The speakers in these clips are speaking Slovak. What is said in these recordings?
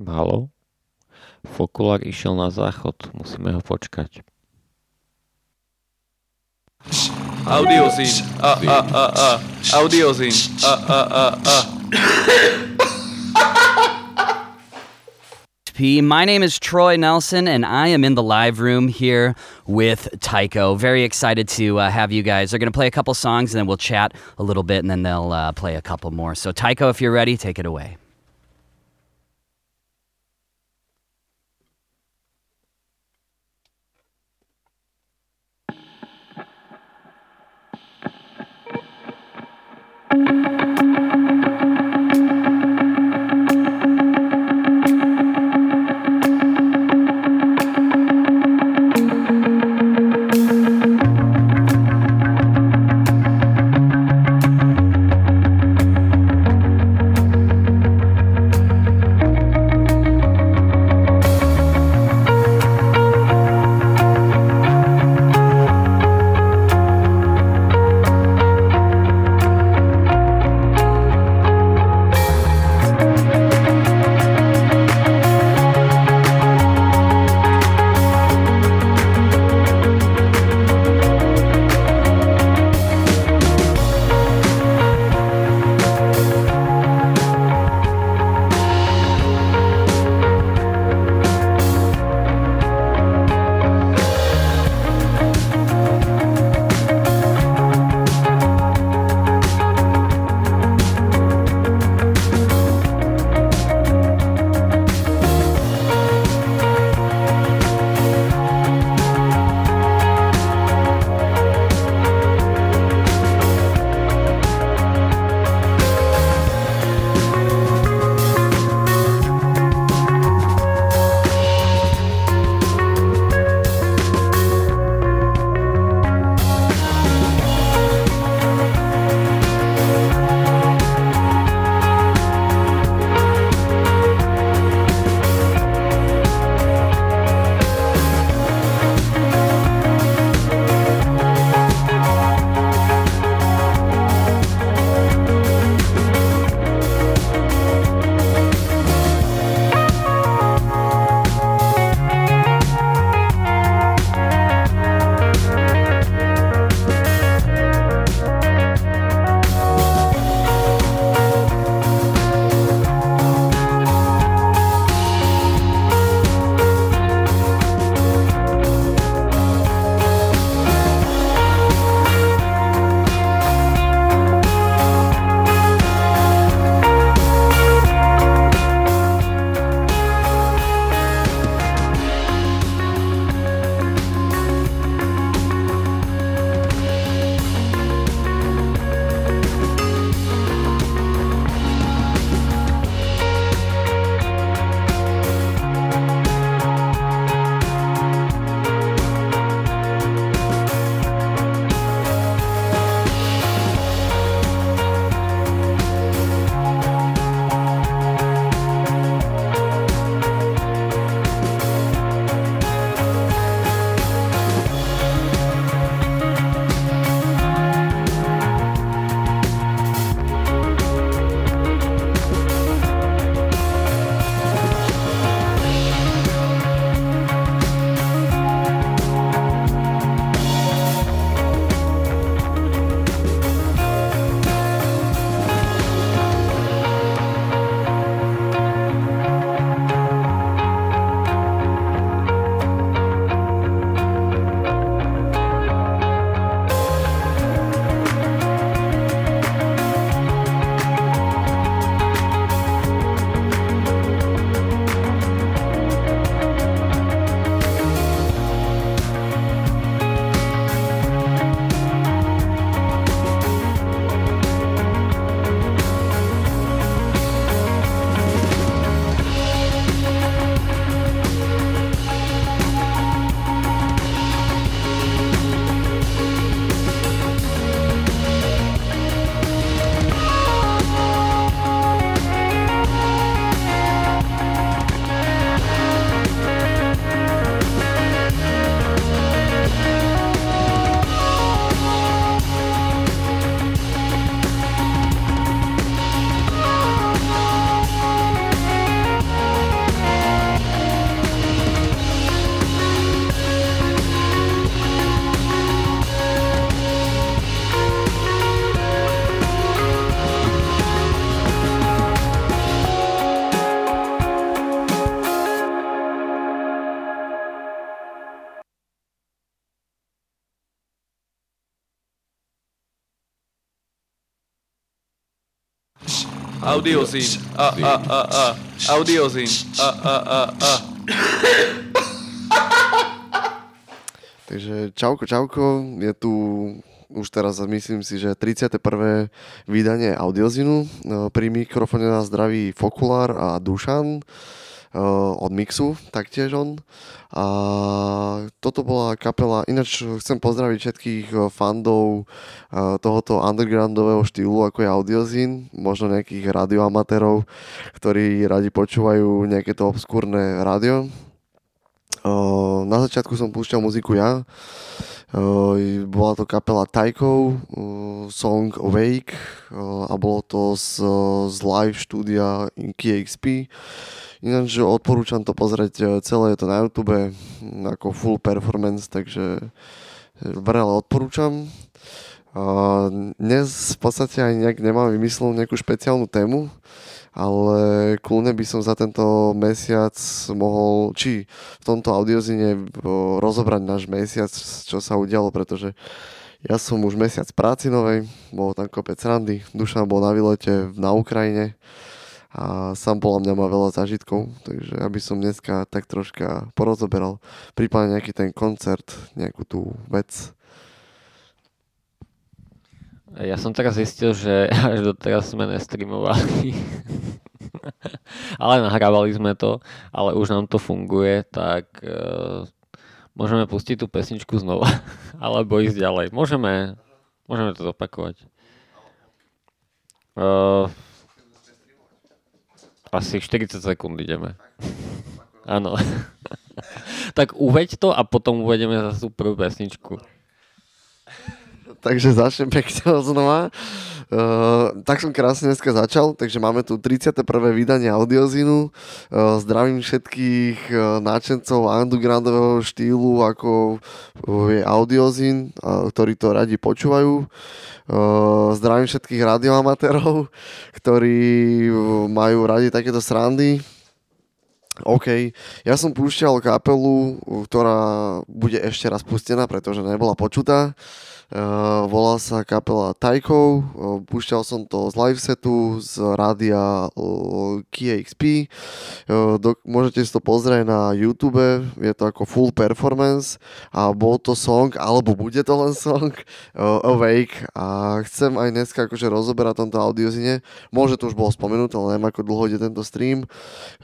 Halo? Fokulár išiel na záchod, musíme ho počkať. Audiozín. A, a, a, a. Audiozín. A, a, a, a. My name is Troy Nelson, and I am in the live room here with Tycho. Very excited to uh, have you guys. They're going to play a couple songs, and then we'll chat a little bit, and then they'll uh, play a couple more. So, Tycho, if you're ready, take it away. Audiozín. A, a, a, a. Audiozín. A, a, a, a. Takže čauko, čauko, je tu už teraz myslím si, že 31. vydanie Audiozinu. No, Pri mikrofóne nás zdraví Fokulár a Dušan od Mixu, taktiež on. A toto bola kapela, ináč chcem pozdraviť všetkých eh, fandov eh, tohoto undergroundového štýlu, ako je Audiozin, možno nejakých radioamatérov, ktorí radi počúvajú nejaké to obskúrne rádio. Na začiatku som púšťal muziku ja. Bola to kapela Taikov, uh, song Awake a bolo to z, z live štúdia KXP. Ináč odporúčam to pozrieť uh, celé, je to na YouTube mm, ako full performance, takže veľa odporúčam. Dnes v podstate aj nejak nemám vymyslenú nejakú špeciálnu tému, ale kľudne by som za tento mesiac mohol, či v tomto audiozine rozobrať náš mesiac, čo sa udialo, pretože ja som už mesiac práci novej, bol tam kopec randy, Dušan bol na výlete na Ukrajine a sám podľa mňa má veľa zážitkov, takže aby som dneska tak troška porozoberal, prípadne nejaký ten koncert, nejakú tú vec, Ja som teraz zistil, že až doteraz sme nestreamovali. ale nahrávali sme to, ale už nám to funguje, tak uh, môžeme pustiť tú pesničku znova, alebo ísť ďalej. Môžeme, môžeme to zopakovať. Uh, asi 40 sekúnd ideme. Áno. tak uveď to a potom uvedieme zase tú prvú pesničku takže začnem pekne znova. Uh, tak som krásne dneska začal, takže máme tu 31. vydanie Audiozinu. Uh, zdravím všetkých uh, náčencov undergroundového štýlu, ako je Audiozin, uh, ktorí to radi počúvajú. Uh, zdravím všetkých radioamatérov, ktorí majú radi takéto srandy. OK, ja som púšťal kapelu, ktorá bude ešte raz pustená, pretože nebola počutá. Uh, Uh, volá sa kapela Tajkov, uh, púšťal som to z live setu, z rádia uh, KXP. Môžete si to pozrieť na YouTube, je to ako full performance a bol to song, alebo bude to len song, uh, Awake. A chcem aj dneska akože rozoberať tomto audiozine. Môže to už bolo spomenuté, ale neviem ako dlho ide tento stream,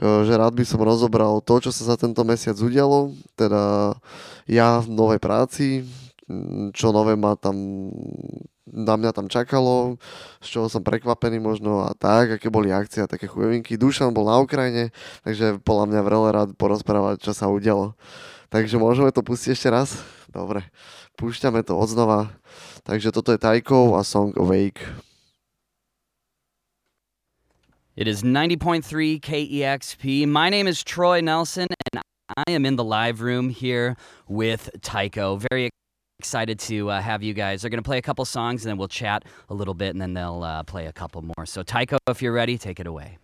že rád by som rozobral to, čo sa za tento mesiac udialo, teda ja v novej práci, čo nové ma tam na mňa tam čakalo, z čoho som prekvapený možno a tak, aké boli akcie a také chujovinky. Dušan bol na Ukrajine, takže podľa mňa veľa rád porozprávať, čo sa udialo. Takže môžeme to pustiť ešte raz? Dobre, púšťame to odznova. Takže toto je Tajkov a song Awake. It is 90.3 KEXP. My name is Troy Nelson, and I am in the live room here with Tycho. Very excited Excited to uh, have you guys. They're going to play a couple songs and then we'll chat a little bit and then they'll uh, play a couple more. So, Tycho, if you're ready, take it away.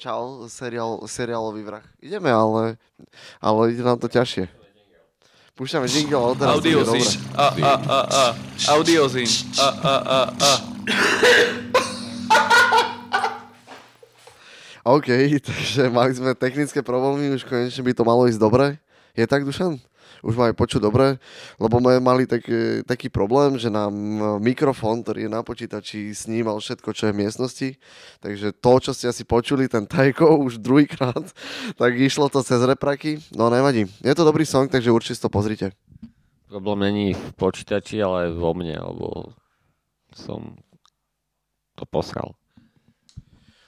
Čau, seriál, seriálový vrah. Ideme, ale, ale ide nám to ťažšie. Púšťame jingle, ale teraz to ide dobre. Audiozín. A, a, a, a. Audiozín. A, a, a, a. OK, takže mali sme technické problémy, už konečne by to malo ísť dobre. Je tak, Dušan? Už ma aj počuť dobre, lebo sme mali taký, taký problém, že nám mikrofón, ktorý je na počítači, snímal všetko, čo je v miestnosti. Takže to, čo ste asi počuli, ten tajko už druhýkrát, tak išlo to cez repraky. No nevadí. Je to dobrý song, takže určite to pozrite. Problém není v počítači, ale vo mne, lebo som to posral.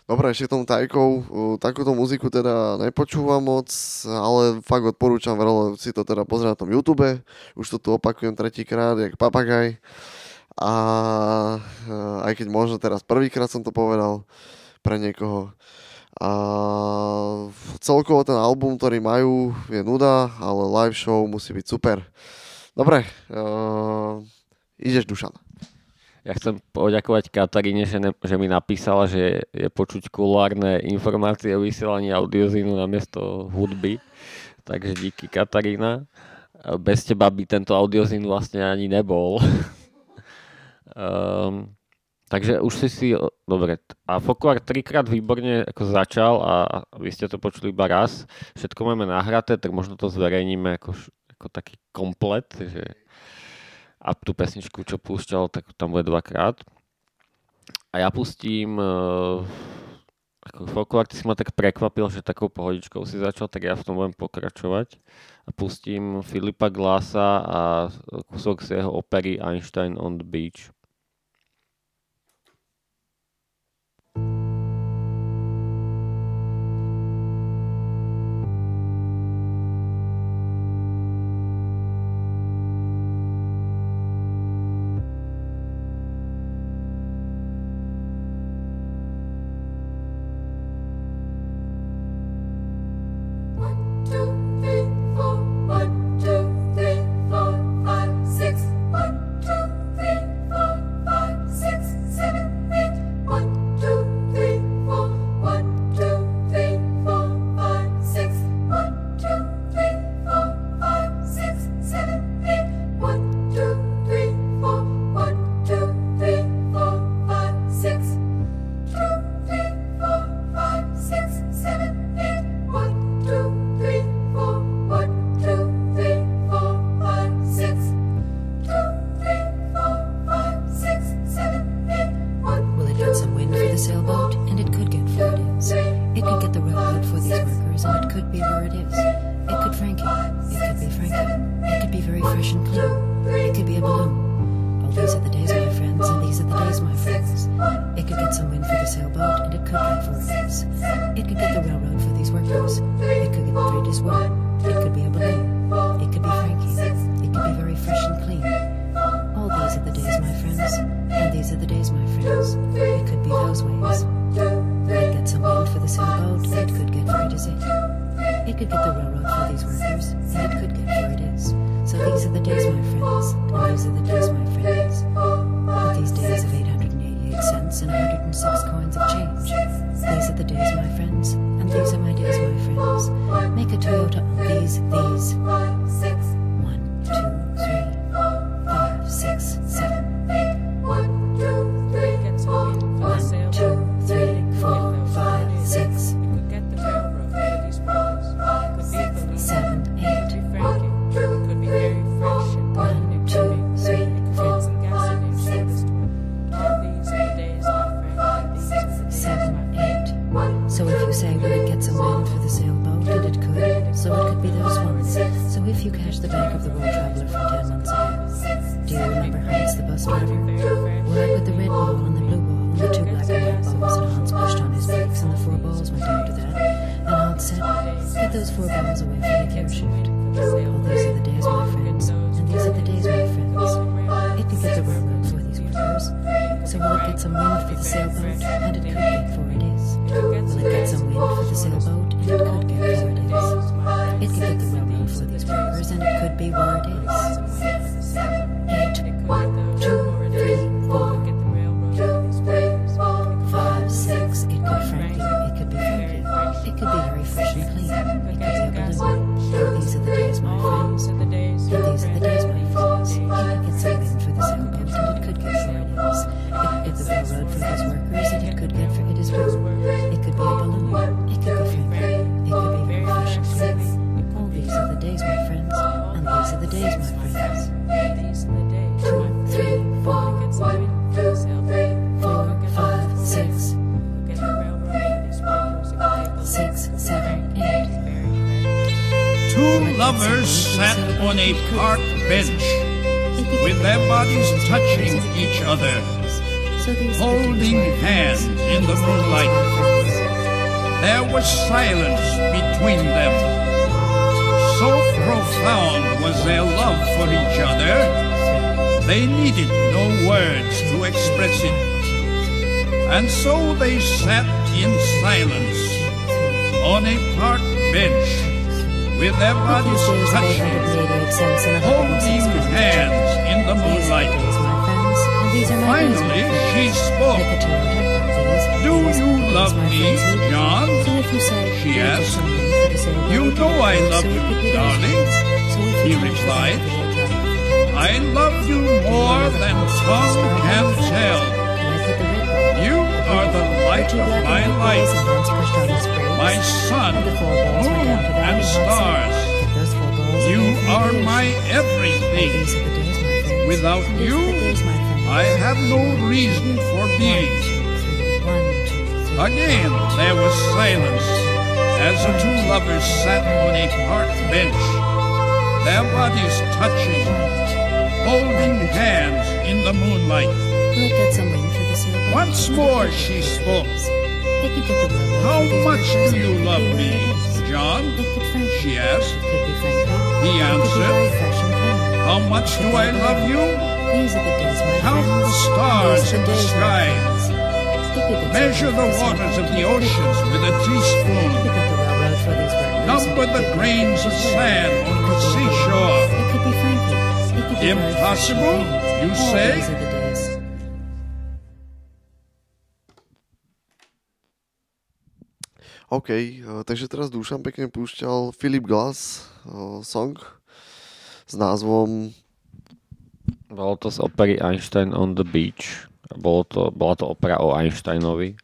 Dobre, ešte tomu tajkou, uh, takúto muziku teda nepočúvam moc, ale fakt odporúčam veľmi si to teda pozrieť na tom YouTube. Už to tu opakujem tretíkrát, jak papagaj. A uh, aj keď možno teraz prvýkrát som to povedal pre niekoho. A celkovo ten album, ktorý majú, je nuda, ale live show musí byť super. Dobre, uh, ideš Dušan. Ja chcem poďakovať Kataríne, že, ne, že mi napísala, že je počuť kulárne informácie o vysielaní audiozínu namiesto hudby. Takže díky Katarína. Bez teba by tento audiozín vlastne ani nebol. um, takže už si si... Dobre. A Fokuar trikrát výborne ako začal a vy ste to počuli iba raz. Všetko máme nahraté, tak možno to zverejníme ako, ako taký komplet, že a tú pesničku, čo púšťal, tak tam bude dvakrát. A ja pustím uh, ako folklor, ty si ma tak prekvapil, že takou pohodičkou si začal, tak ja v tom budem pokračovať. A pustím Filipa Glasa a kúsok z jeho opery Einstein on the Beach. A park bench with their bodies touching each other, holding hands in the moonlight. There was silence between them. So profound was their love for each other, they needed no words to express it. And so they sat in silence on a park bench with their bodies touching, holding hands in the moonlight. Finally, she spoke. Do you love me, John? She asked. You know I love you, darling. He replied. I love you more than tongue can tell. You are the light of my life, my sun, moon, oh, and stars. You are my everything. Without you, I have no reason for being. Again, there was silence as the two lovers sat on a park bench, their bodies touching, holding hands in the moonlight. Once more she spoke. How much do you love me, John? She asked. He answered, How much do I love you? Count the stars in the sky. Measure the waters of the oceans with a teaspoon. Number the grains of sand on the seashore. Impossible, you say? OK, eh, takže teraz Dušan pekne púšťal Philip Glass eh, song s názvom Bolo to z opery Einstein on the Beach. Bolo to, bola to opera o Einsteinovi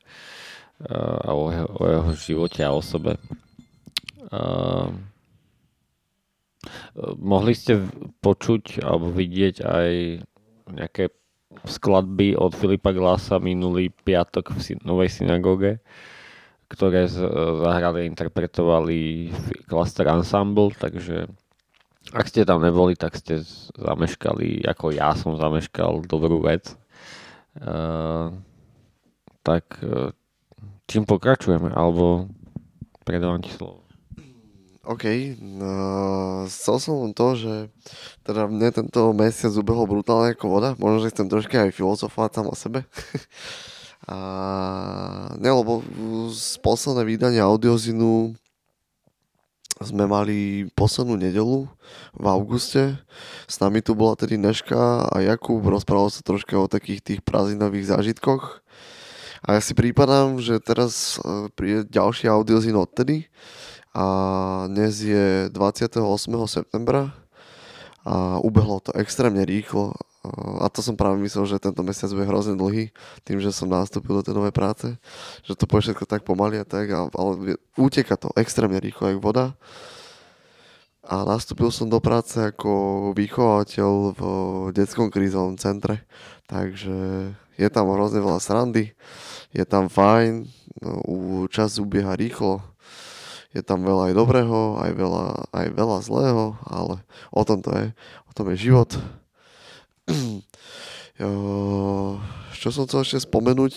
uh, a o jeho, o jeho živote a osobe. Uh, mohli ste počuť alebo vidieť aj nejaké skladby od Filipa Glasa minulý piatok v Novej synagóge, ktoré z- zahrali interpretovali Cluster Ensemble, takže ak ste tam neboli, tak ste zameškali, ako ja som zameškal dobrú vec. Uh, tak uh, čím pokračujeme, alebo predávam ti slovo. OK, no, chcel som len to, že teda mne tento mesiac ubehol brutálne ako voda. Možno, že chcem troška aj filozofovať sám o sebe. A ne, lebo z posledné vydanie audiozinu sme mali poslednú nedelu v auguste. S nami tu bola tedy Neška a Jakub. Rozprával sa troška o takých tých prázdninových zážitkoch. A ja si prípadám, že teraz e, príde ďalší audiozin odtedy. A dnes je 28. septembra a ubehlo to extrémne rýchlo. A to som práve myslel, že tento mesiac bude hrozne dlhý, tým, že som nastúpil do tej novej práce, že to bude všetko tak pomaly a tak, a- ale uteka to extrémne rýchlo, jak voda. A nastúpil som do práce ako vychovateľ v detskom krízovom centre, takže je tam hrozne veľa srandy, je tam fajn, no, čas ubieha rýchlo, je tam veľa aj dobrého, aj veľa, aj veľa zlého, ale o tom to je, o tom je život. Čo som chcel ešte spomenúť,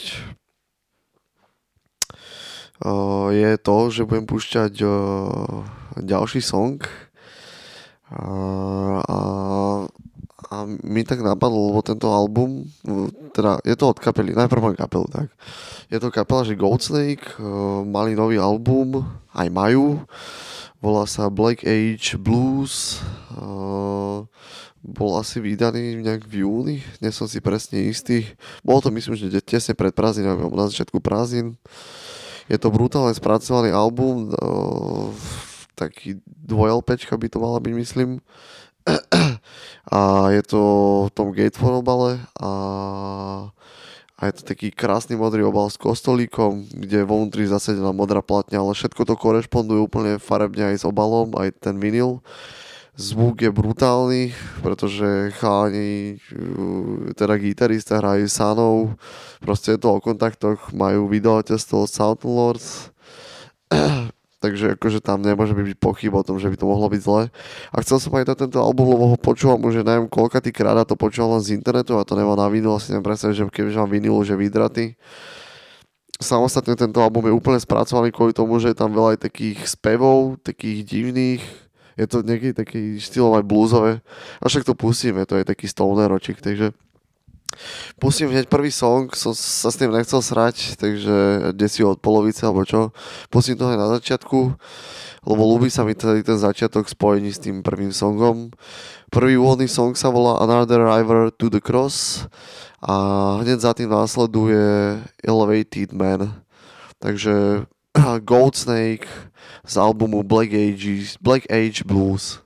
je to, že budem púšťať ďalší song a, a, mi tak napadlo, lebo tento album, no, teda je to od kapely, najprv mám kapelu, tak. Je to kapela, že Goldsnake, o, mali nový album, aj majú, volá sa Black Age Blues, bol asi vydaný nejak v júni, nie som si presne istý. Bolo to myslím, že tesne pred prázdninami, alebo na začiatku prázdnin. Je to brutálne spracovaný album, o, taký dvoj LPčka by to mala byť, myslím. A je to v tom Gatefold obale a, a je to taký krásny modrý obal s kostolíkom, kde vo vnútri zasedená modrá platňa, ale všetko to korešponduje úplne farebne aj s obalom, aj ten vinyl. Zvuk je brutálny, pretože chalani, uh, teda gitarista hrajú sanov, proste je to o kontaktoch, majú vydavateľstvo South Lords takže akože tam nemôže byť pochyb o tom, že by to mohlo byť zle. A chcel som aj na tento album, lebo ho počúvam už neviem koľkatý krát a to počúval len z internetu a to nemá na vinyl, asi neviem predstaviť, že kebyže mám vinyl, že vydratý. Samostatne tento album je úplne spracovaný kvôli tomu, že je tam veľa aj takých spevov, takých divných, je to nejaký taký štýlom aj bluesové. A však to pustíme, to je taký stoneročik, takže Pustím hneď prvý song, som sa s tým nechcel srať, takže kde si od polovice alebo čo. Pustím to aj na začiatku, lebo ľúbi sa mi celý ten začiatok spojení s tým prvým songom. Prvý úvodný song sa volá Another River to the Cross a hneď za tým následuje Elevated Man. Takže Gold Snake z albumu Black Age, Black Age Blues.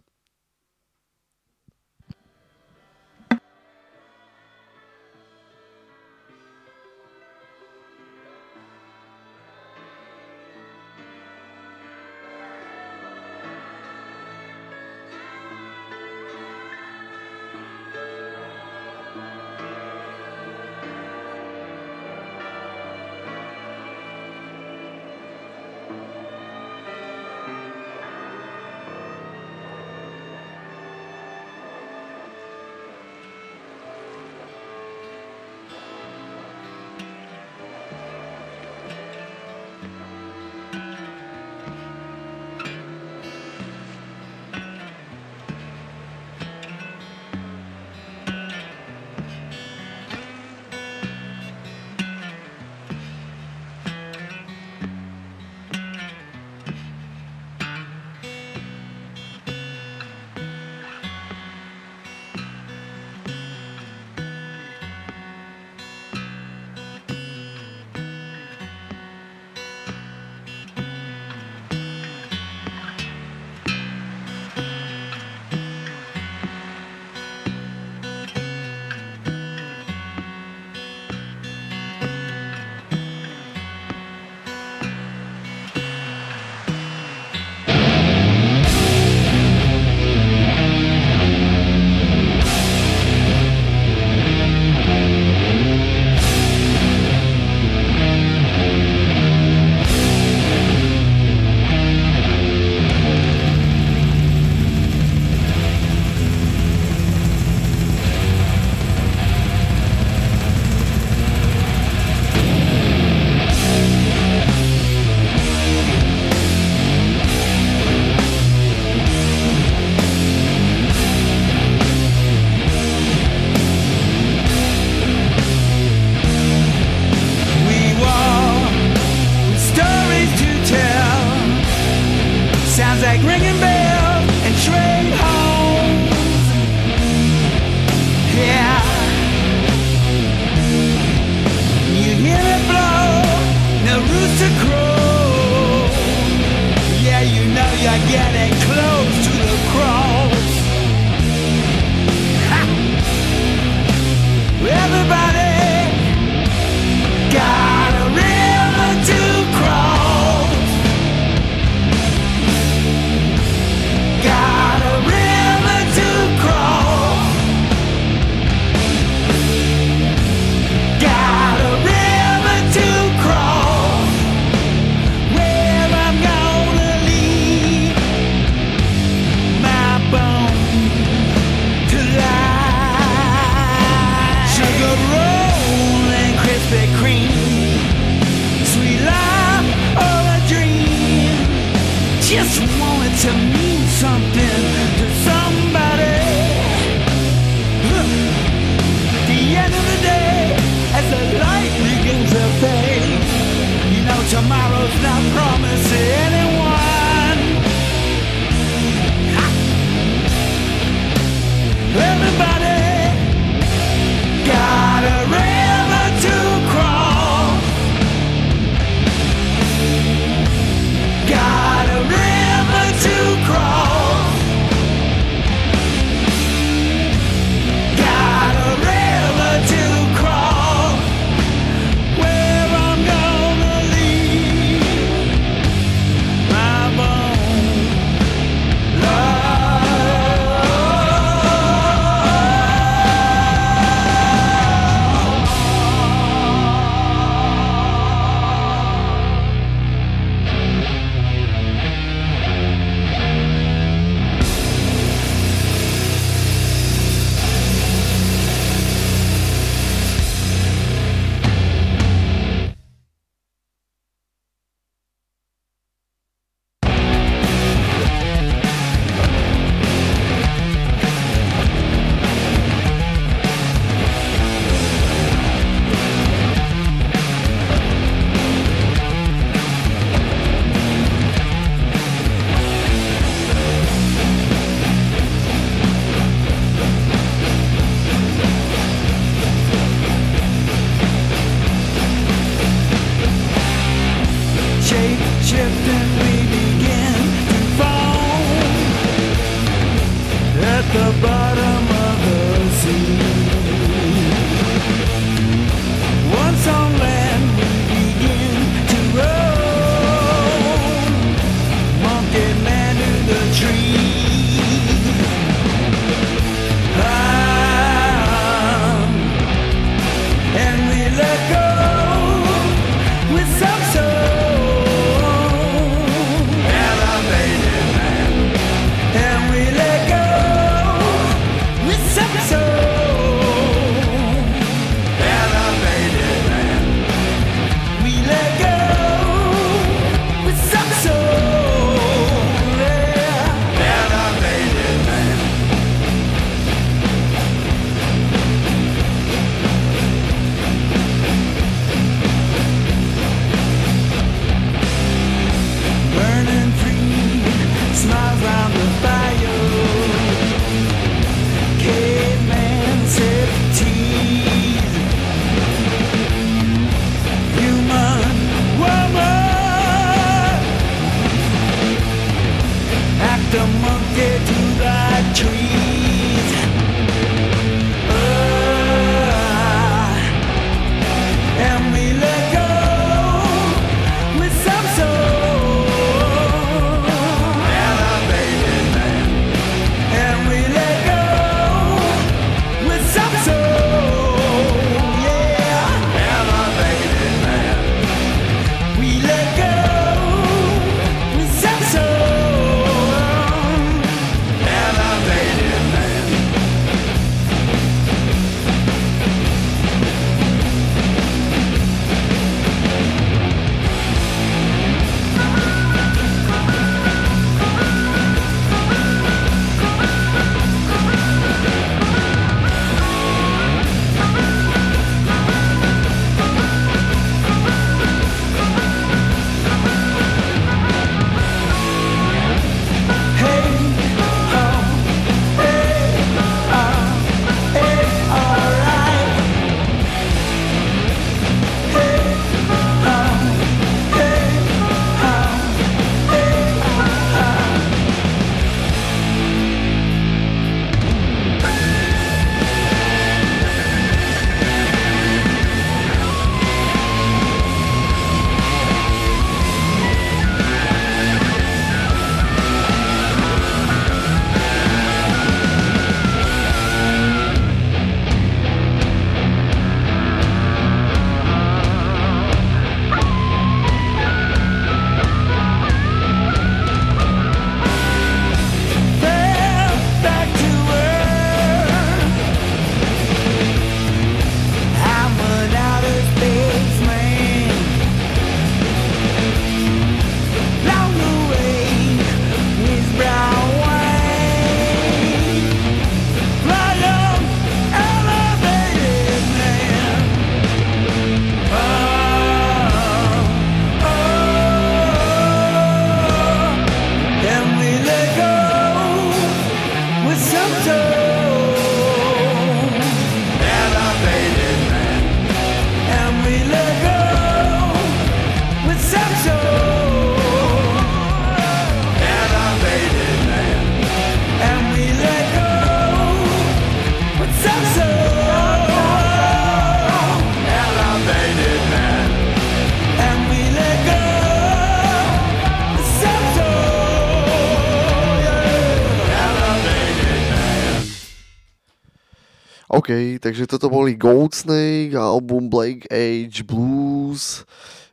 OK, takže toto boli Gold Snake, album Black Age Blues.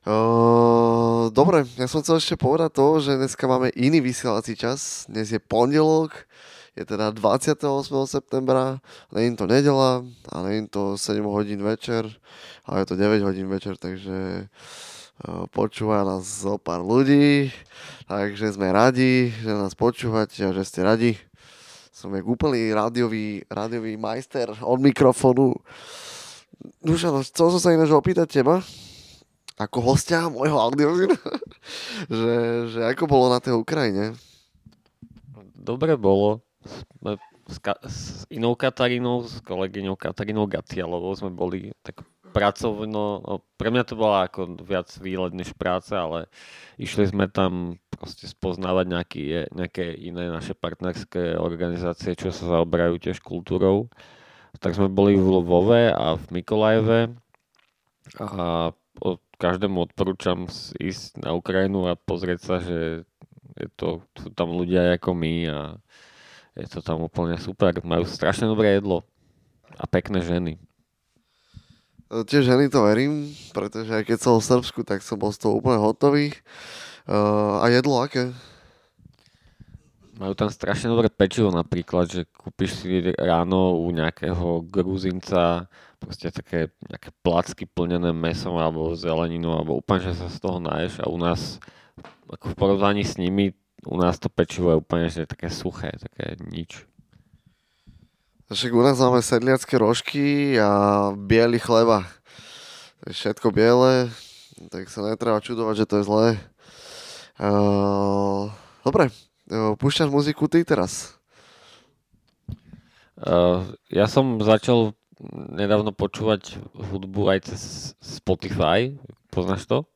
Uh, dobre, ja som chcel ešte povedať to, že dneska máme iný vysielací čas. Dnes je pondelok, je teda 28. septembra, je to nedela a je to 7 hodín večer, ale je to 9 hodín večer, takže počúva nás zo pár ľudí, takže sme radi, že nás počúvate a že ste radi som jak úplný rádiový, rádiový majster od mikrofónu. Dušan, chcel som sa ináč opýtať teba, ako hostia môjho audiozina, že, že ako bolo na tej Ukrajine? Dobre bolo. Sme s, ka- s inou Katarínou, s kolegyňou Katarínou Gatialovou sme boli tak pracovno, no, pre mňa to bola ako viac výlet než práca, ale išli sme tam proste spoznávať nejaký, nejaké iné naše partnerské organizácie, čo sa zaoberajú tiež kultúrou. Tak sme boli v Lvove a v Mikolajeve a každému odporúčam ísť na Ukrajinu a pozrieť sa, že je to, sú tam ľudia ako my a je to tam úplne super. Majú strašne dobré jedlo a pekné ženy. Tie ženy to verím, pretože aj keď som v Srbsku, tak som bol z toho úplne hotový. Uh, a jedlo aké? Majú tam strašne dobré pečivo napríklad, že kúpiš si ráno u nejakého gruzinca proste také nejaké placky plnené mesom alebo zeleninou alebo úplne, že sa z toho náješ a u nás ako v porovnaní s nimi u nás to pečivo je úplne že také suché, také nič. Však u nás máme sedliacké rožky a biely chleba. Všetko biele, tak sa netreba čudovať, že to je zlé. Uh, dobre, uh, púšťaš muziku ty teraz. Uh, ja som začal nedávno počúvať hudbu aj cez Spotify. Poznáš to?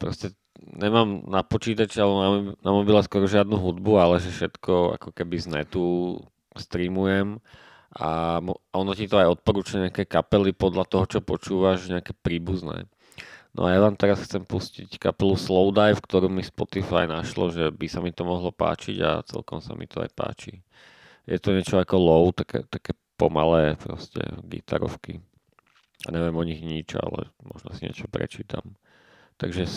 Proste nemám na počítači alebo na mobile skoro žiadnu hudbu, ale že všetko ako keby z netu streamujem a ono ti to aj odporúča nejaké kapely podľa toho, čo počúvaš, nejaké príbuzné. No a ja vám teraz chcem pustiť kapelu Slowdive, ktorú mi Spotify našlo, že by sa mi to mohlo páčiť a celkom sa mi to aj páči. Je to niečo ako low, také, také pomalé proste gitarovky. A neviem o nich nič, ale možno si niečo prečítam. Takže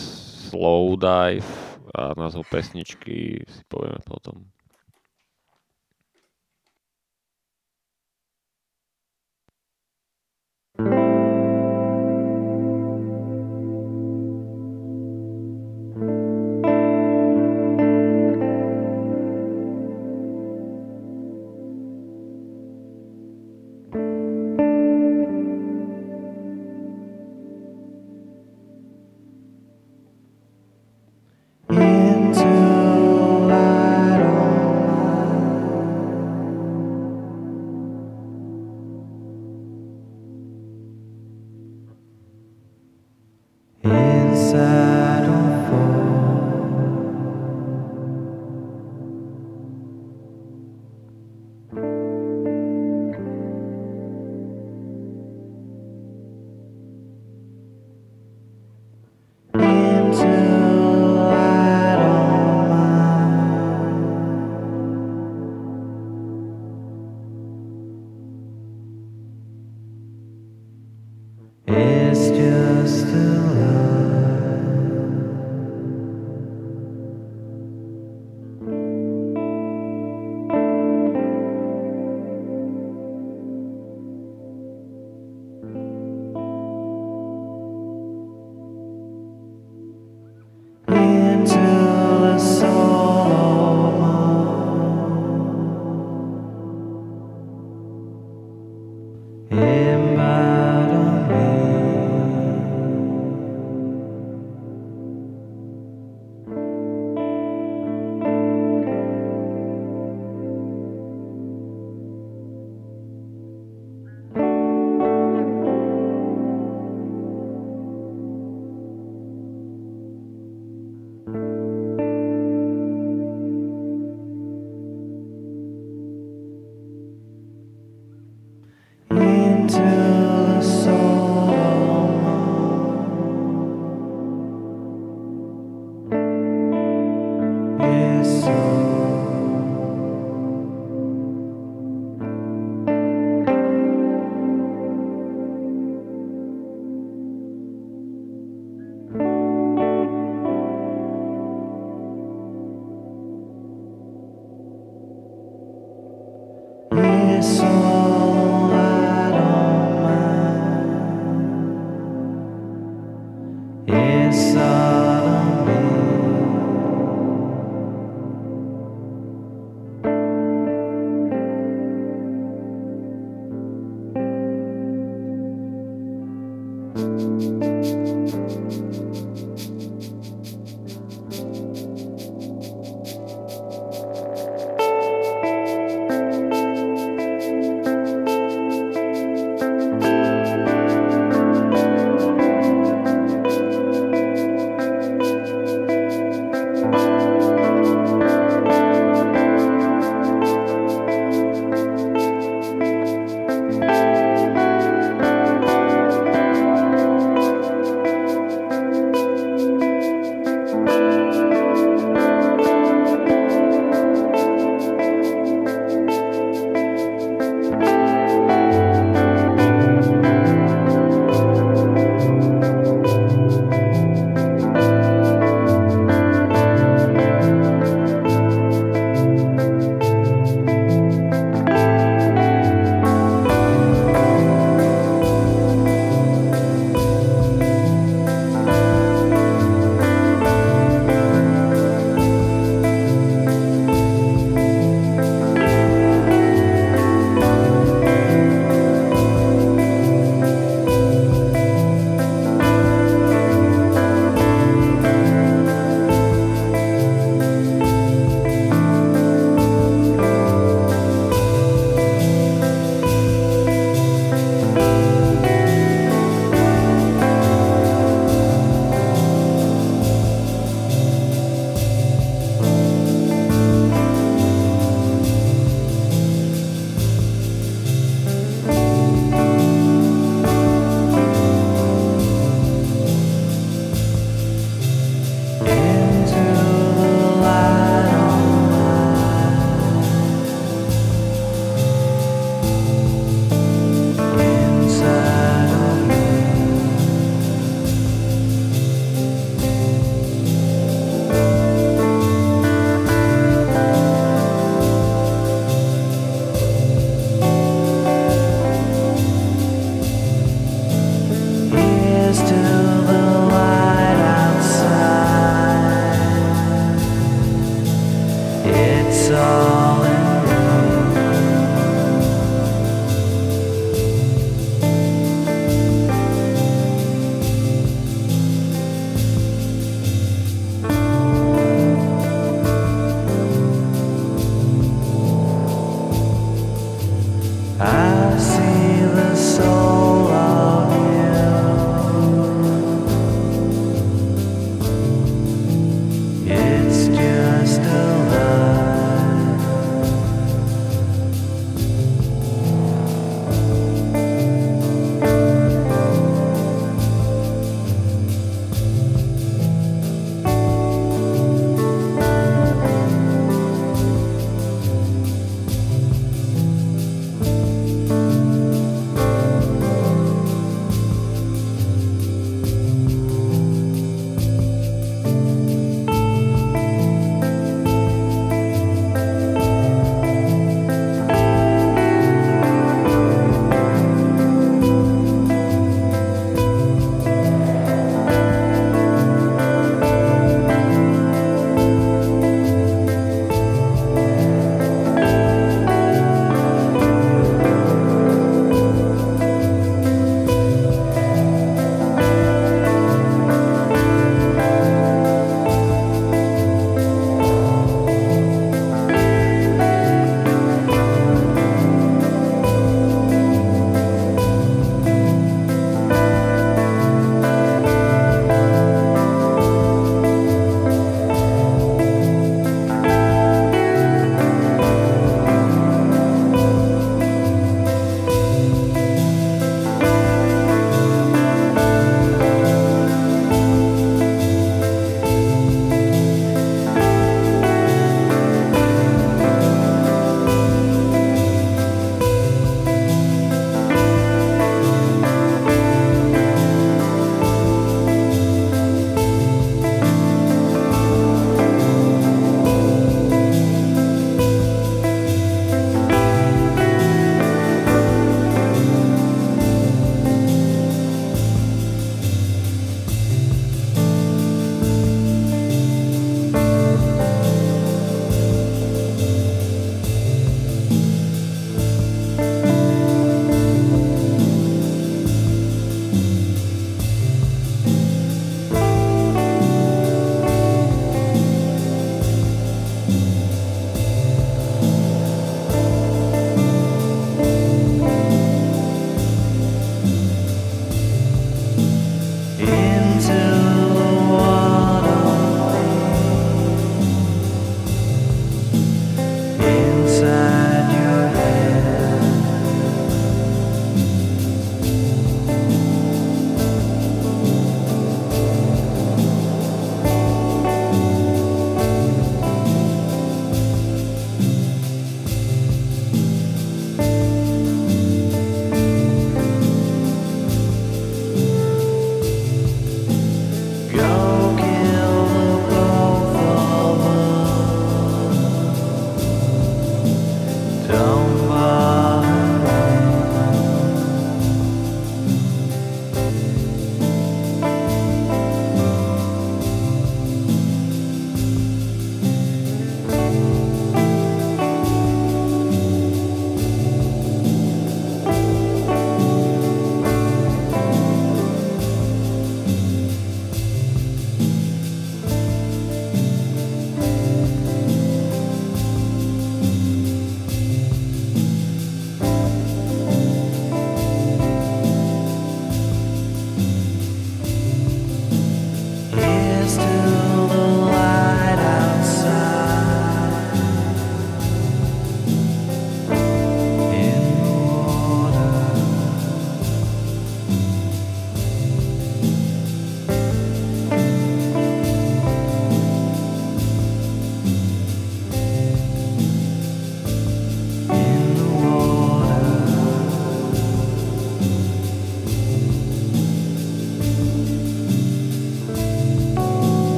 Slowdive a názov pesničky si povieme potom.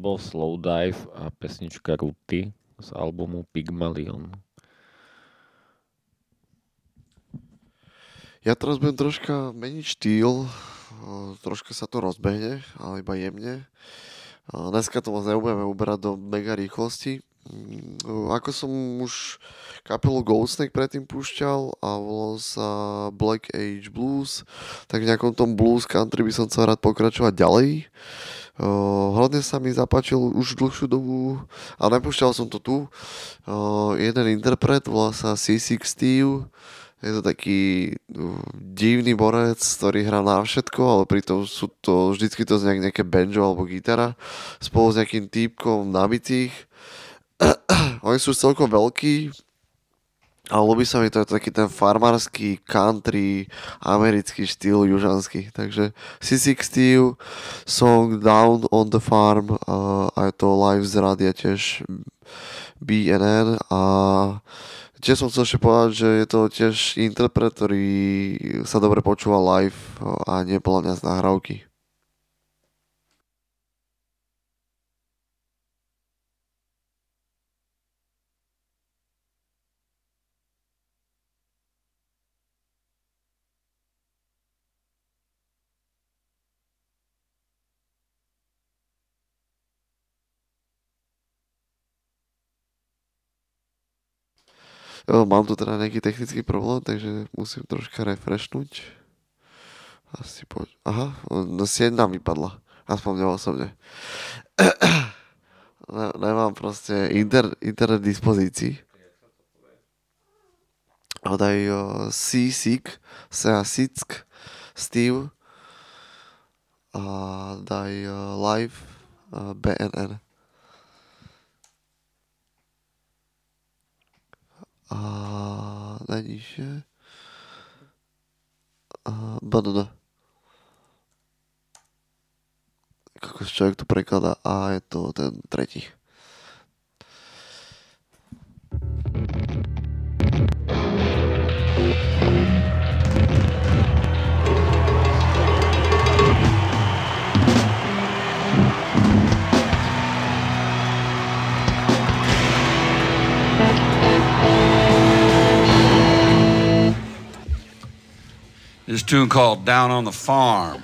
Bol Slow Dive a pesnička Ruty z albumu Pygmalion. Ja teraz budem troška meniť štýl, troška sa to rozbehne, ale iba jemne. Dneska to moc nebudeme uberať do mega rýchlosti. Mm, ako som už kapelu Goldsnake predtým púšťal a volal sa Black Age Blues, tak v nejakom tom blues country by som chcel rád pokračovať ďalej. Uh, hlavne sa mi zapáčil už dlhšiu dobu, ale nepúšťal som to tu. Jeden interpret, volá sa C6 Steve, je to taký divný borec, ktorý hrá na všetko, ale pritom sú to vždycky to z nejaké banjo alebo gitara spolu s nejakým týpkom nabitých. Oni sú celkom veľkí, a ľubí sa mi to taký ten farmársky country americký štýl južanský. Takže C6 Steve, song Down on the Farm uh, a je to live z rádia tiež BNN a tiež som chcel ešte povedať, že je to tiež interpret, ktorý sa dobre počúva live a nie podľa mňa z nahrávky. Mám tu teda nejaký technický problém, takže musím troška refreshnúť. Asi poď. Aha, no sieť nám vypadla. Aspoň mňa osobne. ne, nemám proste inter, internet dispozícii. A daj uh, C-Sick, Sea Sick, Steve a daj live uh, BNN. A najnižšie a BNN. Kako človek to prekladá a je to ten tretí. This tune called Down on the Farm.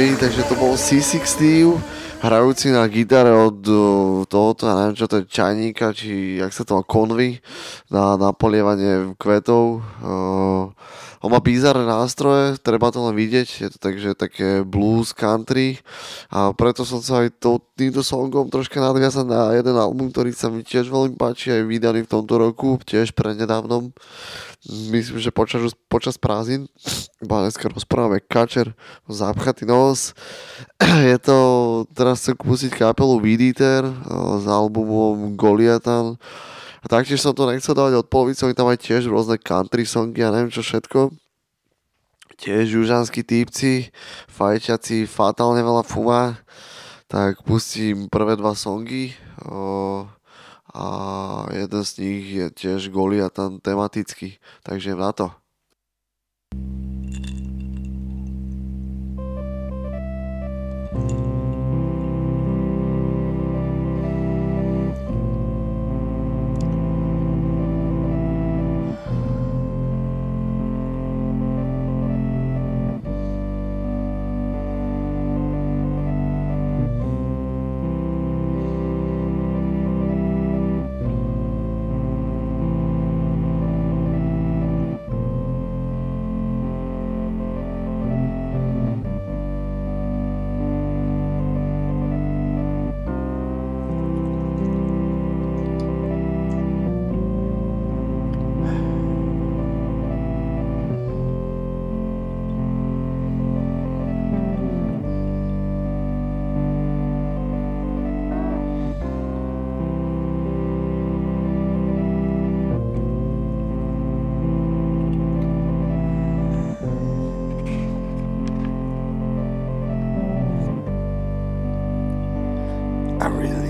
OK, takže to bol C6 Steve, hrajúci na gitare od uh, tohoto, ja neviem čo to je, čajníka, či jak sa to má, konvy na napolievanie kvetov. Uh, on má bizarné nástroje, treba to len vidieť, je to takže také blues, country a preto som sa aj to, týmto songom troška nadviazať na jeden album, ktorý sa mi tiež veľmi páči, aj vydaný v tomto roku, tiež prednedávnom. Myslím, že počas, počas prázdnin, iba dneska rozprávame kačer, zapchatý nos. Je to, teraz chcem pustiť kapelu Viditer s albumom Goliatan. A taktiež som to nechcel dávať od polovice, oni tam aj tiež rôzne country songy a neviem čo všetko. Tiež južanskí týpci, fajčiaci fatálne veľa fuma. Tak pustím prvé dva songy. O, a jeden z nich je tiež Goliatan tematický. Takže na to. I really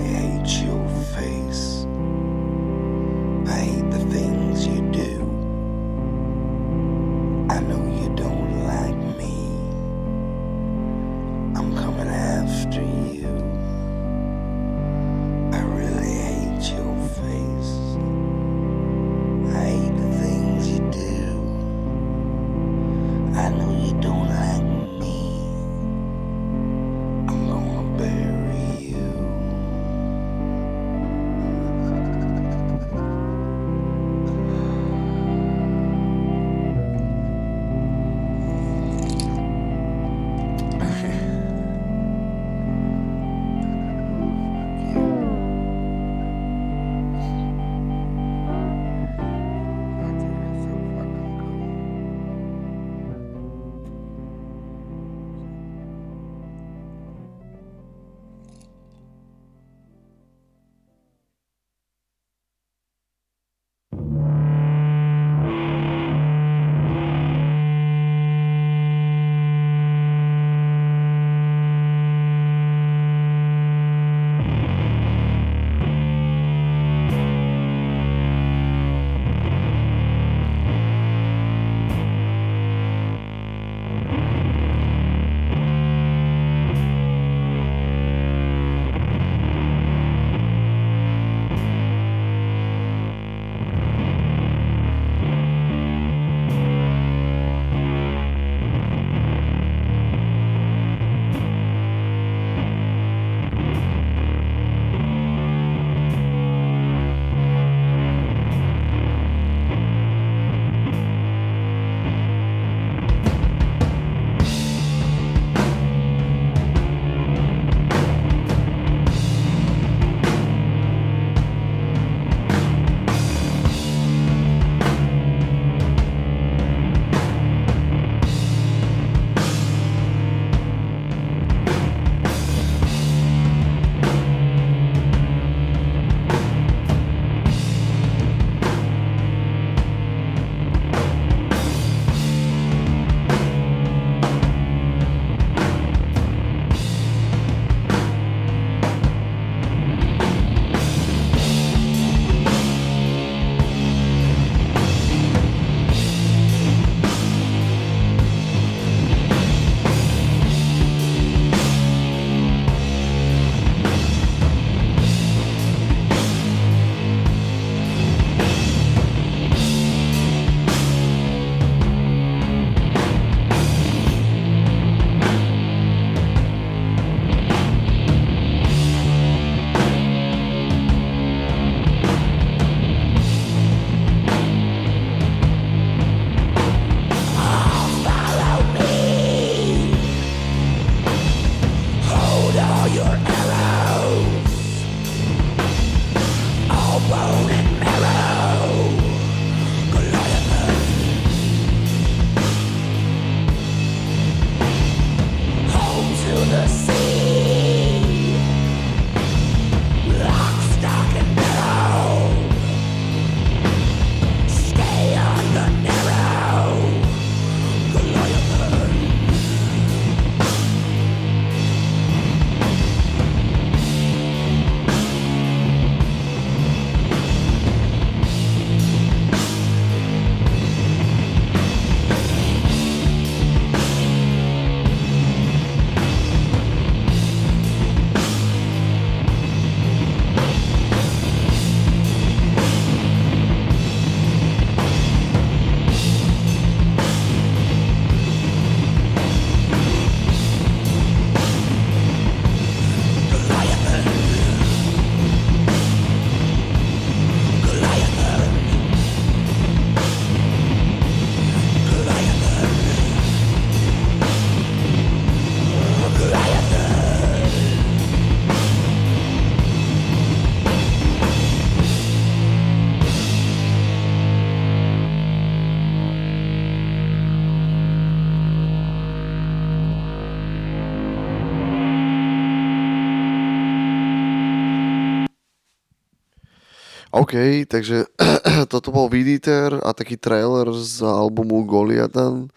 OK, takže toto bol Viditer a taký trailer z albumu Goliatan.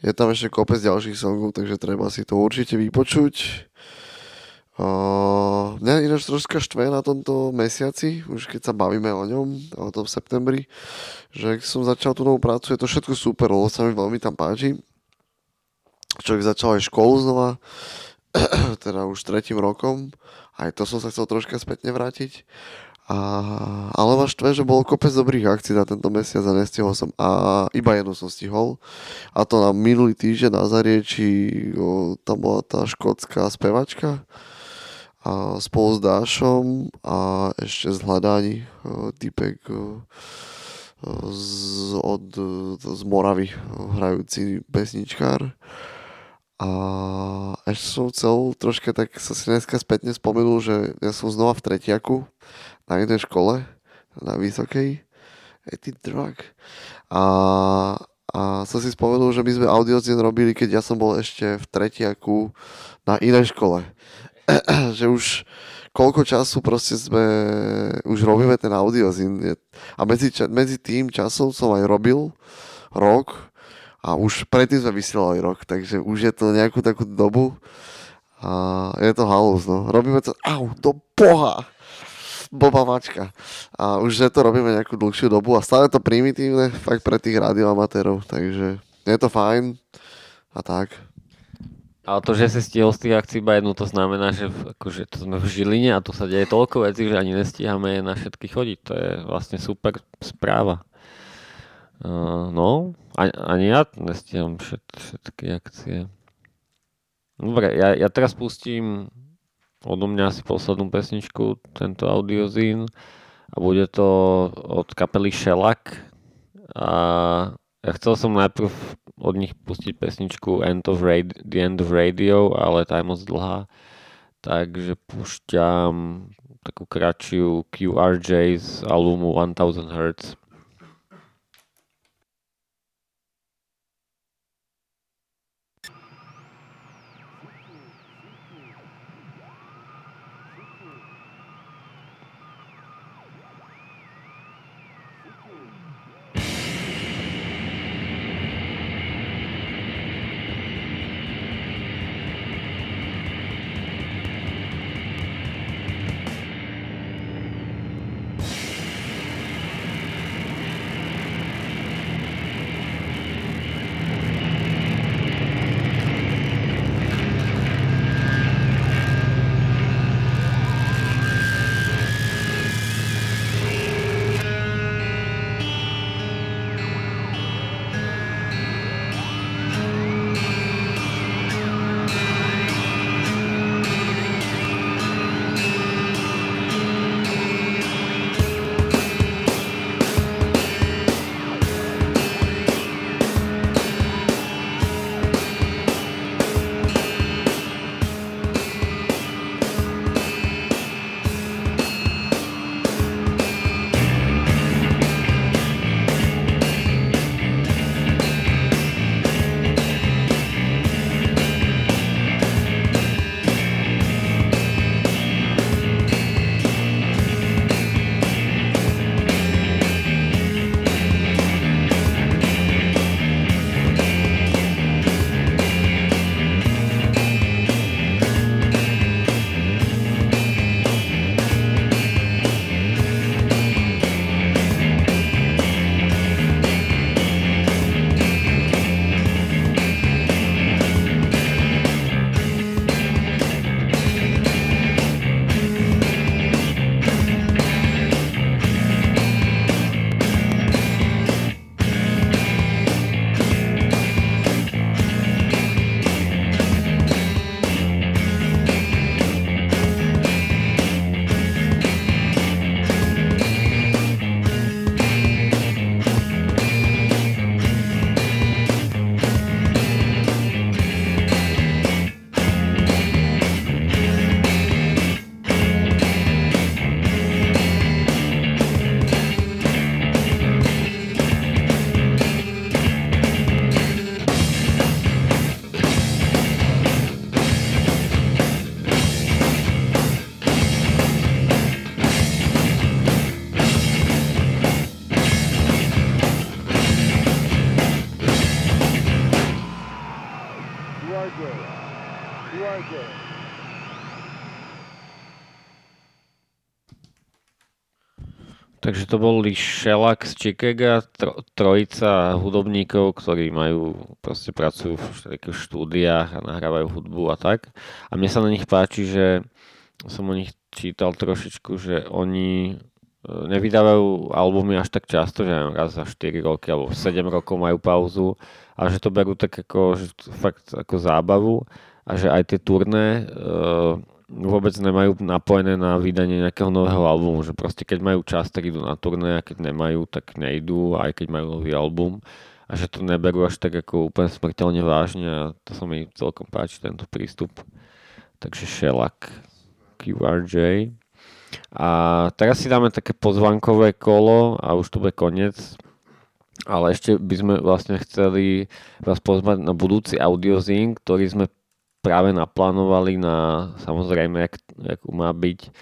Je tam ešte kopec ďalších songov, takže treba si to určite vypočuť. Uh, mňa ináč troška štve na tomto mesiaci, už keď sa bavíme o ňom, o tom septembri, že keď som začal tú novú prácu, je to všetko super, lebo sa mi veľmi tam páči. Človek začal aj školu znova, teda už tretím rokom, aj to som sa chcel troška spätne vrátiť. A, ale ma štve, že bolo kopec dobrých akcií na tento mesiac a nestihol som. A iba jednu som stihol. A to na minulý týždeň na Zarieči, o, tam bola tá škótska spevačka a spolu s Dášom a ešte z hľadaní typek z, od, z Moravy hrajúci pesničkár. A ešte som chcel troška, tak sa si dneska spätne spomenul, že ja som znova v tretiaku na jednej škole, na vysokej, ty drug. A, a som si spomenul, že my sme audiozien robili, keď ja som bol ešte v tretiaku na inej škole. že už koľko času proste sme, už robíme ten audiozin. A medzi, medzi tým časom som aj robil rok a už predtým sme vysielali rok, takže už je to nejakú takú dobu a je to halus, no. Robíme to, au, do boha! Boba mačka. A už to robíme nejakú dlhšiu dobu a stále to primitívne, fakt pre tých radioamatérov, takže je to fajn a tak. Ale to, že si stihol z tých akcií iba jednu, to znamená, že akože to sme v Žiline a tu sa deje toľko vecí, že ani nestíhame na všetky chodiť. To je vlastne super správa. Uh, no, ani, ani ja nestíham všet, všetky akcie. Dobre, ja, ja teraz pustím odo mňa asi poslednú pesničku, tento audiozín a bude to od kapely Shellac a ja chcel som najprv od nich pustiť pesničku End of Radio, The End of Radio, ale tá je moc dlhá, takže púšťam takú kratšiu QRJ z albumu 1000 Hz. To boli Shellac z Chicago, tro, trojica hudobníkov, ktorí majú, proste pracujú v takých štúdiách a nahrávajú hudbu a tak. A mne sa na nich páči, že som o nich čítal trošičku, že oni e, nevydávajú albumy až tak často, že raz za 4 roky alebo 7 rokov majú pauzu a že to berú tak ako, že fakt ako zábavu a že aj tie turné uh, vôbec nemajú napojené na vydanie nejakého nového albumu, že proste keď majú čas, tak idú na turné a keď nemajú, tak nejdú, aj keď majú nový album a že to neberú až tak ako úplne smrteľne vážne a to sa mi celkom páči, tento prístup. Takže Shellac, QRJ. A teraz si dáme také pozvankové kolo a už to bude koniec. Ale ešte by sme vlastne chceli vás pozvať na budúci audiozing, ktorý sme práve naplánovali na, samozrejme, jak, jak má byť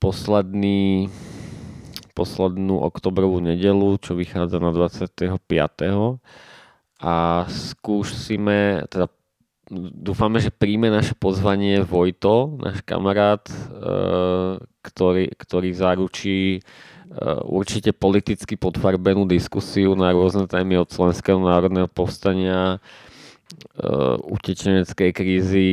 posledný, poslednú oktobrovú nedelu, čo vychádza na 25. A skúsime, teda dúfame, že príjme naše pozvanie Vojto, náš kamarát, e, ktorý, ktorý zaručí e, určite politicky podfarbenú diskusiu na rôzne témy od Slovenského národného povstania, utečeneckej krízy,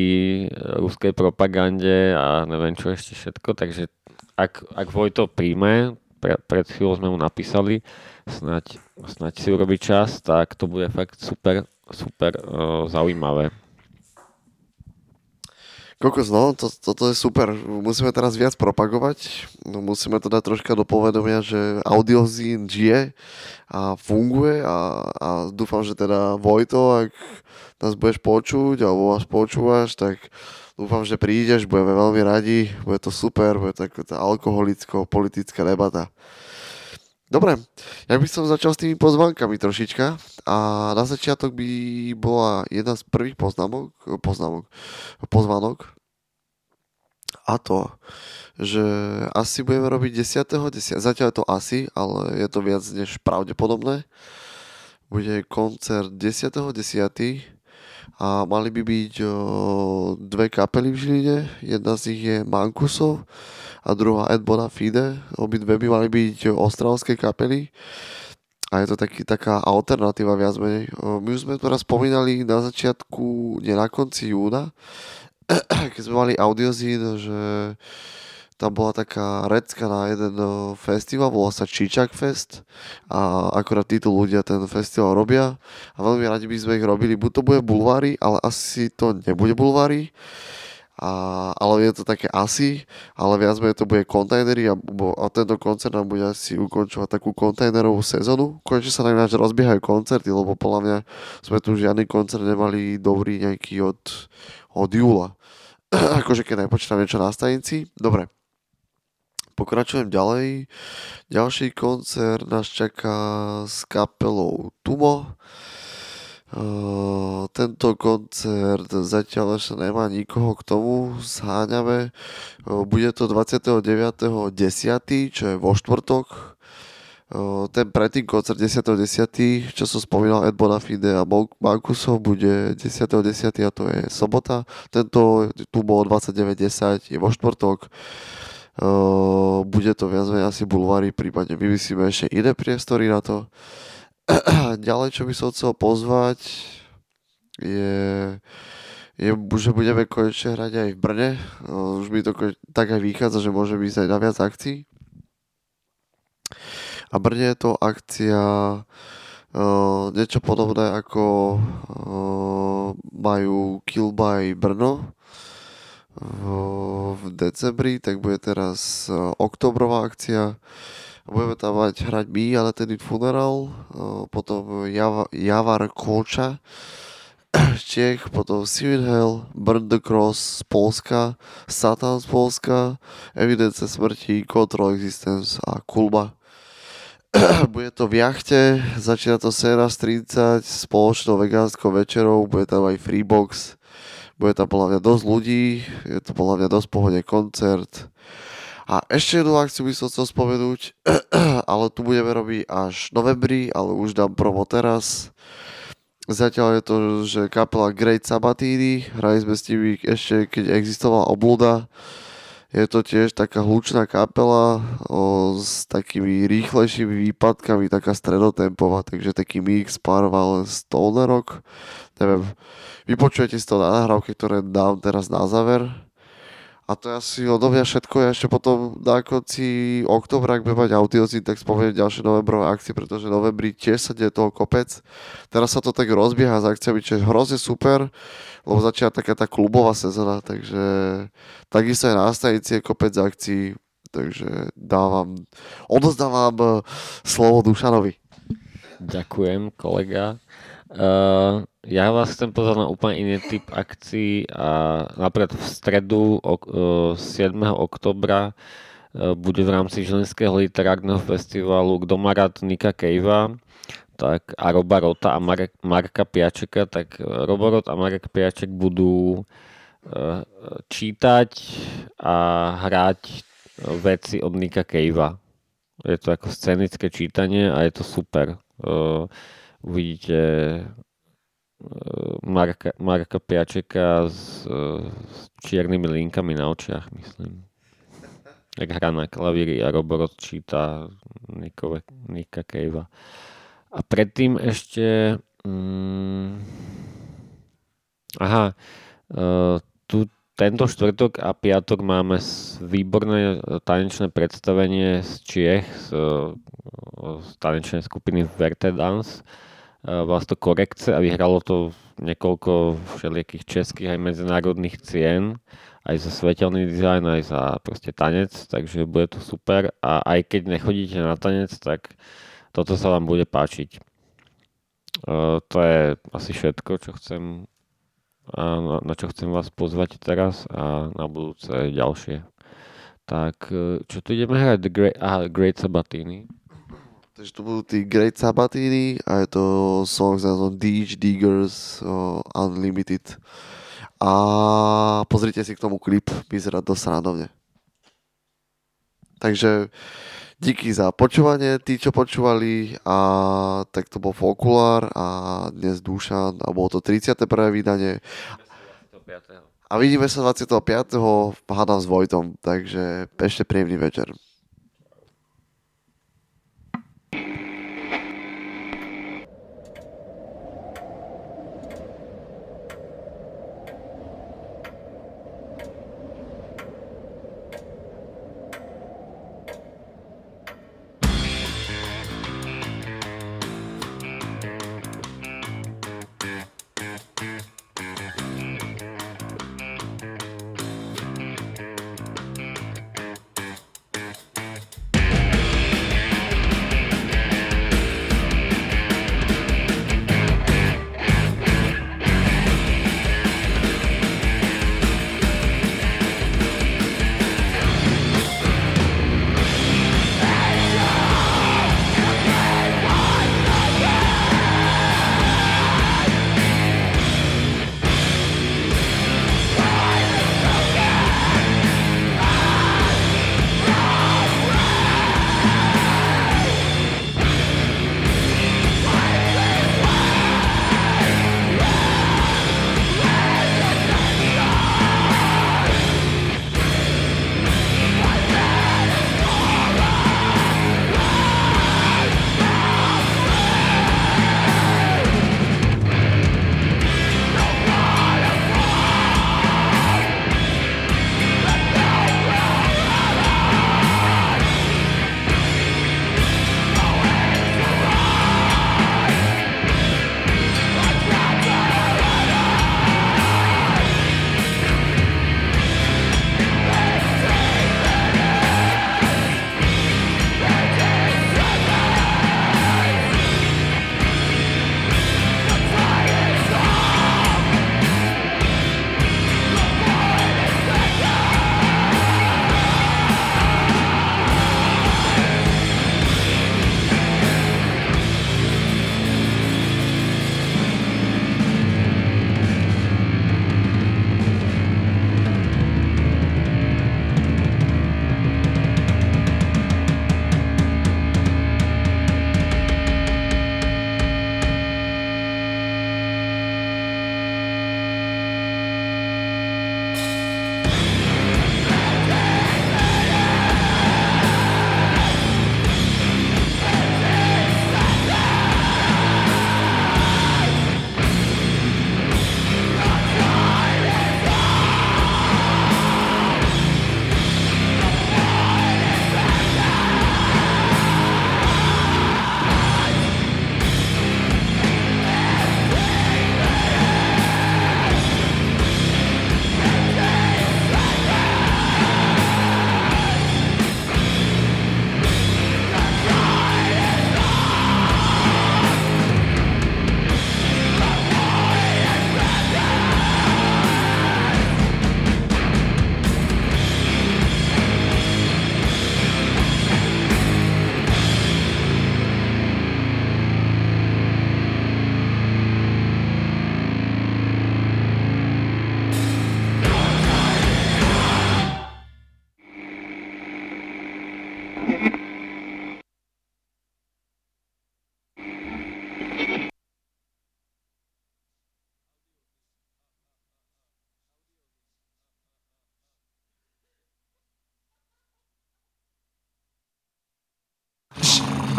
uh, ruskej propagande a neviem čo ešte všetko, takže ak, ak Vojto príjme, pre, pred chvíľou sme mu napísali, snať, snať si urobiť čas, tak to bude fakt super, super uh, zaujímavé. Kokos, no, to, toto je super. Musíme teraz viac propagovať. No, musíme to dať troška do povedomia, že audiozín žije a funguje a, a dúfam, že teda Vojto, ak nás budeš počuť alebo vás počúvaš, tak dúfam, že prídeš, budeme veľmi radi, bude to super, bude to taká alkoholicko-politická debata. Dobre, ja by som začal s tými pozvánkami trošička a na začiatok by bola jedna z prvých poznámok, poznámok, pozvánok a to, že asi budeme robiť 10. 10. Zatiaľ je to asi, ale je to viac než pravdepodobné. Bude koncert 10. 10. a mali by byť o, dve kapely v Žiline. Jedna z nich je Mankusov a druhá Ed Bonafide. Obidve by mali byť austrálske kapely a je to taký, taká alternatíva viac menej. My už sme to raz spomínali na začiatku, nie na konci júna, keď sme mali audiozín, že tam bola taká recka na jeden festival, volá sa Čičak Fest. A akorát títo ľudia ten festival robia. A veľmi radi by sme ich robili, buď to bude bulvári, ale asi to nebude bulvári a, ale je to také asi, ale viac menej to bude kontajnery a, a tento koncert nám bude asi ukončovať takú kontajnerovú sezónu. Konečne sa nám rozbiehajú koncerty, lebo podľa mňa sme tu žiadny koncert nemali dobrý nejaký od, od júla. akože keď nepočítam niečo na stanici. Dobre. Pokračujem ďalej. Ďalší koncert nás čaká s kapelou Tumo. Tento koncert zatiaľ ešte nemá nikoho k tomu, zháňame. Bude to 29.10., čo je vo štvrtok. Ten predtým koncert 10.10., čo som spomínal Ed Bonafide a Markusov, bude 10.10. a to je sobota. Tento tu bol 29.10. je vo štvrtok. Bude to viac menej asi bulvári, prípadne vymyslíme ešte iné priestory na to. Ďalej, čo by som chcel pozvať, je, je že budeme konečne hrať aj v Brne. Už mi to tak aj vychádza, že môže byť aj na viac akcií. A Brne je to akcia uh, niečo podobné ako uh, majú Kill by Brno uh, v decembri, tak bude teraz uh, oktobrová akcia budeme tam mať hrať my, ale tedy Funeral, potom Jav- Javar Koča Čech, potom Civil Hell, Burn the Cross z Polska, Satan z Polska, Evidence smrti, Control Existence a Kulba. bude to v jachte, začína to 17.30 spoločnou vegánskou večerou, bude tam aj freebox, bude tam podľa mňa dosť ľudí, je to podľa mňa dosť pohodne koncert. A ešte jednu akciu by som chcel spomenúť, ale tu budeme robiť až novembri, ale už dám promo teraz. Zatiaľ je to, že kapela Great Sabatini, hrali sme s nimi ešte, keď existovala obluda. Je to tiež taká hlučná kapela o, s takými rýchlejšími výpadkami, taká stredotempová, takže taký mix pároval stoner rock. Neviem, vypočujete si to na nahrávke, ktoré dám teraz na záver. A to asi odo mňa všetko. Ja ešte potom na konci oktobra, ak budem mať audiozin, tak spomeniem ďalšie novembrové akcie, pretože novembri tiež sa deje toho kopec. Teraz sa to tak rozbieha s akciami, čo je hrozne super, lebo začína taká tá klubová sezóna, takže takisto aj na stanici kopec akcií, takže dávam, odozdávam eh, slovo Dušanovi. Ďakujem, kolega. Uh, ja vás chcem pozvať na úplne iný typ akcií a napríklad v stredu ok, uh, 7. oktobra uh, bude v rámci Žilinského literárneho festivalu Kto má rád Nika Kejva tak, a Roba Rota a Marek, Marka Piačeka, tak Robo a Marek Piaček budú čítať a hrať veci od Nika Kejva. Je to ako scenické čítanie a je to super. Uh, uvidíte eh, Marka, Marka Piačeka s, eh, s čiernymi linkami na očiach, myslím. Jak hrá na klavíri a Robot číta Nikove, Nika Kejva. A predtým ešte... Mm, aha, uh, tu tento štvrtok a piatok máme výborné tanečné predstavenie z Čiech, z, z tanečnej skupiny Verte Dance bola to korekce a vyhralo to niekoľko všelijakých českých aj medzinárodných cien, aj za svetelný dizajn, aj za proste tanec, takže bude to super a aj keď nechodíte na tanec, tak toto sa vám bude páčiť. Uh, to je asi všetko, čo chcem, uh, na čo chcem vás pozvať teraz a na budúce ďalšie. Tak, uh, čo tu ideme hrať? The Great, aha, Great Sabatini. Takže to budú tí Great Sabatini a je to song s názvom Ditch Diggers uh, Unlimited. A pozrite si k tomu klip, vyzerá dosť rádovne. Takže díky za počúvanie, tí, čo počúvali a tak to bol Fokulár a dnes Dušan a bolo to 31. vydanie. A vidíme sa 25. hádam s Vojtom, takže ešte príjemný večer.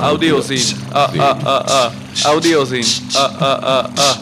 Audiozine. Ah, ah, ah, ah. Audiozine. Ah, ah, ah, ah.